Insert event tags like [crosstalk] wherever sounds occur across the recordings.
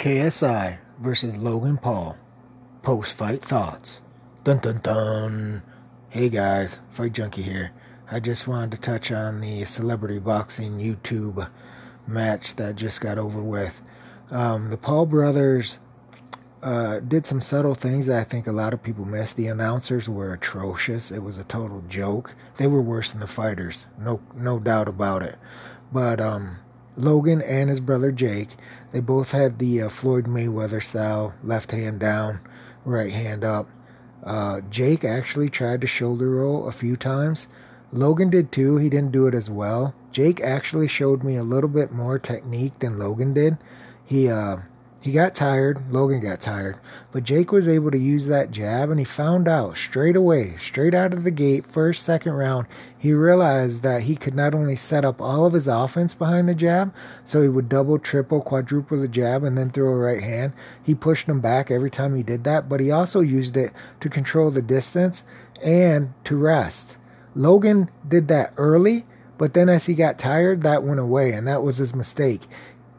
KSI versus Logan Paul. Post fight thoughts. Dun dun dun. Hey guys, Fight Junkie here. I just wanted to touch on the celebrity boxing YouTube match that just got over with. Um, the Paul brothers uh, did some subtle things that I think a lot of people missed. The announcers were atrocious. It was a total joke. They were worse than the fighters, no no doubt about it. But um, Logan and his brother Jake, they both had the uh, Floyd Mayweather style left hand down, right hand up. Uh, Jake actually tried to shoulder roll a few times. Logan did too. He didn't do it as well. Jake actually showed me a little bit more technique than Logan did. He uh, he got tired. Logan got tired. But Jake was able to use that jab, and he found out straight away, straight out of the gate, first, second round, he realized that he could not only set up all of his offense behind the jab, so he would double, triple, quadruple the jab, and then throw a right hand. He pushed him back every time he did that, but he also used it to control the distance and to rest. Logan did that early, but then as he got tired, that went away, and that was his mistake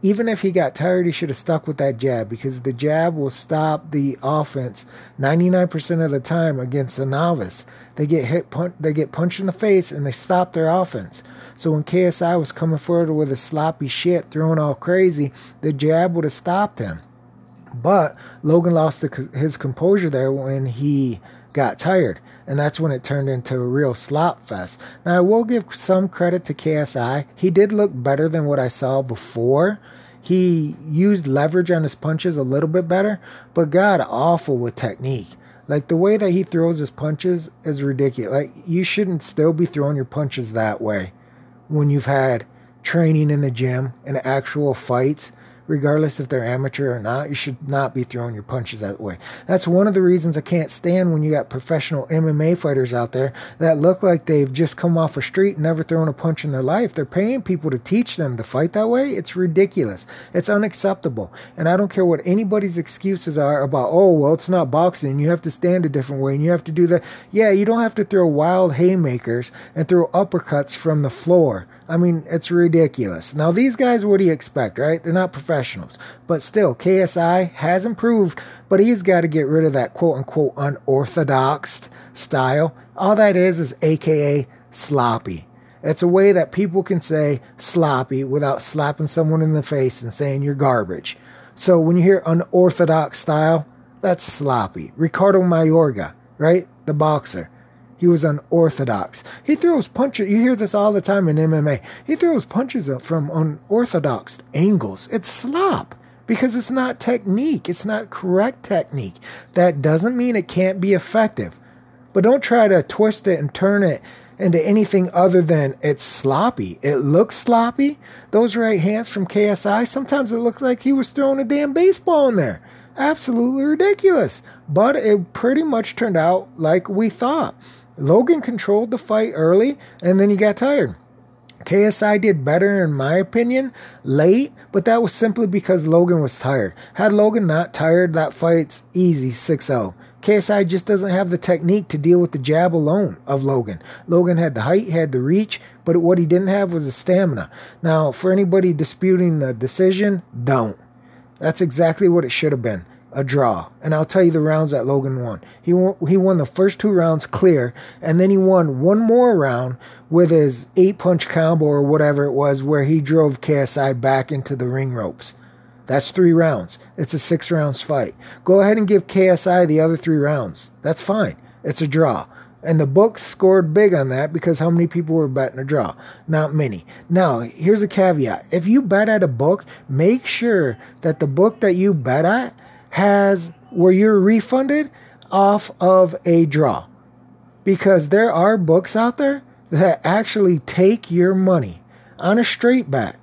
even if he got tired, he should have stuck with that jab because the jab will stop the offense 99% of the time against a novice. They get hit, they get punched in the face, and they stop their offense. So when KSI was coming forward with a sloppy shit, throwing all crazy, the jab would have stopped him. But Logan lost the, his composure there when he got tired. And that's when it turned into a real slop fest. Now, I will give some credit to KSI. He did look better than what I saw before. He used leverage on his punches a little bit better, but God awful with technique. Like the way that he throws his punches is ridiculous. Like you shouldn't still be throwing your punches that way when you've had training in the gym and actual fights regardless if they're amateur or not. You should not be throwing your punches that way. That's one of the reasons I can't stand when you got professional MMA fighters out there that look like they've just come off a street and never thrown a punch in their life. They're paying people to teach them to fight that way. It's ridiculous. It's unacceptable. And I don't care what anybody's excuses are about, oh, well, it's not boxing. You have to stand a different way and you have to do that. Yeah, you don't have to throw wild haymakers and throw uppercuts from the floor. I mean, it's ridiculous. Now, these guys, what do you expect, right? They're not professionals. But still, KSI has improved, but he's got to get rid of that quote unquote unorthodox style. All that is is AKA sloppy. It's a way that people can say sloppy without slapping someone in the face and saying you're garbage. So when you hear unorthodox style, that's sloppy. Ricardo Mayorga, right? The boxer. He was unorthodox. He throws punches. You hear this all the time in MMA. He throws punches from unorthodox angles. It's slop because it's not technique. It's not correct technique. That doesn't mean it can't be effective. But don't try to twist it and turn it into anything other than it's sloppy. It looks sloppy. Those right hands from KSI, sometimes it looked like he was throwing a damn baseball in there. Absolutely ridiculous. But it pretty much turned out like we thought. Logan controlled the fight early and then he got tired. KSI did better, in my opinion, late, but that was simply because Logan was tired. Had Logan not tired, that fight's easy 6 0. KSI just doesn't have the technique to deal with the jab alone of Logan. Logan had the height, had the reach, but what he didn't have was the stamina. Now, for anybody disputing the decision, don't. That's exactly what it should have been a draw. And I'll tell you the rounds that Logan won. He won, he won the first two rounds clear, and then he won one more round with his eight punch combo or whatever it was, where he drove KSI back into the ring ropes. That's three rounds. It's a six rounds fight. Go ahead and give KSI the other three rounds. That's fine. It's a draw. And the books scored big on that because how many people were betting a draw? Not many. Now, here's a caveat. If you bet at a book, make sure that the book that you bet at has where you're refunded off of a draw. Because there are books out there that actually take your money on a straight bet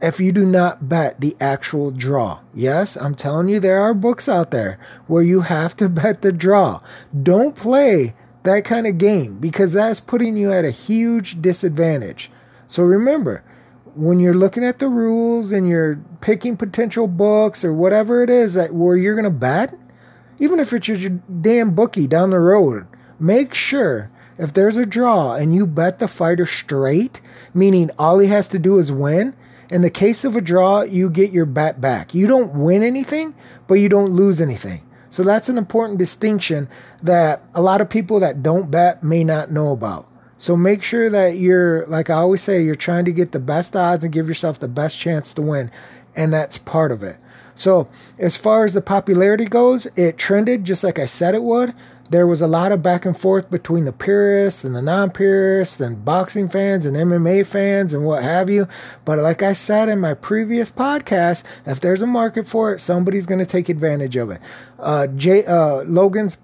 if you do not bet the actual draw. Yes, I'm telling you, there are books out there where you have to [laughs] bet the draw. Don't play that kind of game because that's putting you at a huge disadvantage. So remember, when you're looking at the rules and you're picking potential books or whatever it is that where you're gonna bet, even if it's your damn bookie down the road, make sure if there's a draw and you bet the fighter straight, meaning all he has to do is win, In the case of a draw, you get your bet back. You don't win anything, but you don't lose anything. So that's an important distinction that a lot of people that don't bet may not know about. So make sure that you're, like I always say, you're trying to get the best odds and give yourself the best chance to win. And that's part of it. So as far as the popularity goes, it trended just like I said it would there was a lot of back and forth between the purists and the non purists and boxing fans and MMA fans and what have you. But like I said in my previous podcast, if there's a market for it, somebody's going to take advantage of it. Uh, Jay, uh, Logan's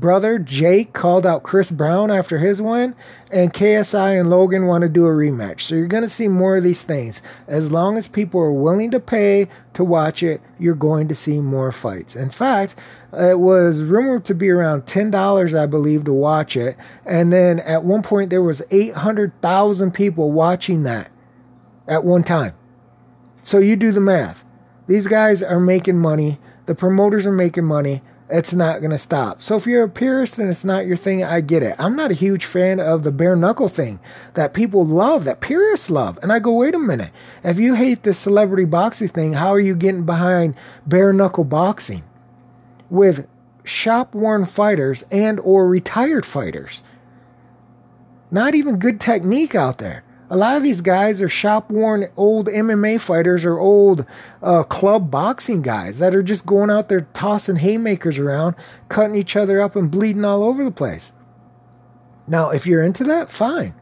brother Jake called out Chris Brown after his win, and KSI and Logan want to do a rematch. So you're going to see more of these things. As long as people are willing to pay to watch it, you're going to see more fights. In fact, it was rumored to be around $10, I believe, to watch it. And then at one point, there was 800,000 people watching that at one time. So you do the math. These guys are making money. The promoters are making money. It's not going to stop. So if you're a purist and it's not your thing, I get it. I'm not a huge fan of the bare knuckle thing that people love, that purists love. And I go, wait a minute. If you hate the celebrity boxing thing, how are you getting behind bare knuckle boxing? with shop worn fighters and or retired fighters. Not even good technique out there. A lot of these guys are shop worn old MMA fighters or old uh, club boxing guys that are just going out there tossing haymakers around, cutting each other up and bleeding all over the place. Now, if you're into that, fine.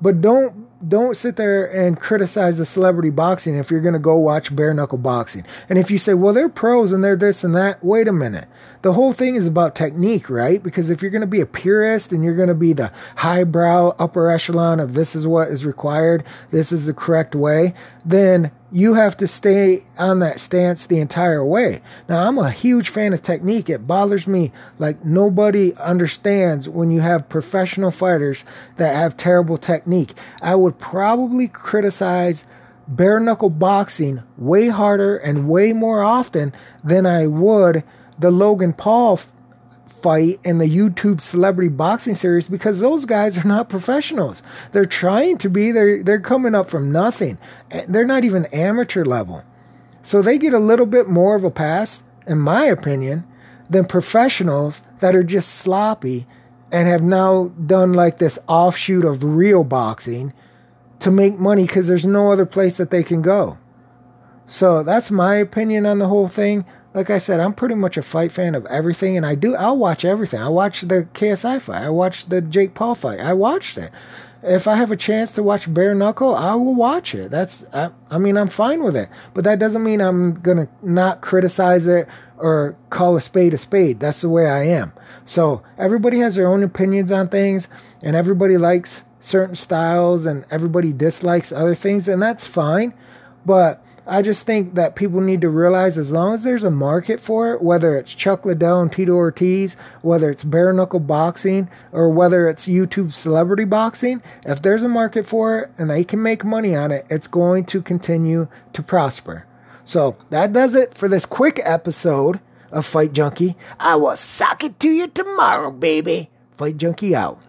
But don't don't sit there and criticize the celebrity boxing if you're going to go watch bare knuckle boxing. And if you say, well, they're pros and they're this and that, wait a minute. The whole thing is about technique, right? Because if you're going to be a purist and you're going to be the highbrow upper echelon of this is what is required, this is the correct way, then you have to stay on that stance the entire way. Now, I'm a huge fan of technique. It bothers me like nobody understands when you have professional fighters that have terrible technique. I would probably criticize bare knuckle boxing way harder and way more often than I would the Logan Paul fight in the YouTube celebrity boxing series because those guys are not professionals. They're trying to be. They're they're coming up from nothing. They're not even amateur level. So they get a little bit more of a pass, in my opinion, than professionals that are just sloppy and have now done like this offshoot of real boxing to make money because there's no other place that they can go. So that's my opinion on the whole thing like I said, I'm pretty much a fight fan of everything, and I do. I'll watch everything. I watch the KSI fight. I watch the Jake Paul fight. I watched it. If I have a chance to watch bare knuckle, I will watch it. That's. I, I mean, I'm fine with it. But that doesn't mean I'm gonna not criticize it or call a spade a spade. That's the way I am. So everybody has their own opinions on things, and everybody likes certain styles, and everybody dislikes other things, and that's fine. But I just think that people need to realize as long as there's a market for it, whether it's Chuck Liddell and Tito Ortiz, whether it's bare knuckle boxing, or whether it's YouTube celebrity boxing, if there's a market for it and they can make money on it, it's going to continue to prosper. So that does it for this quick episode of Fight Junkie. I will sock it to you tomorrow, baby. Fight Junkie out.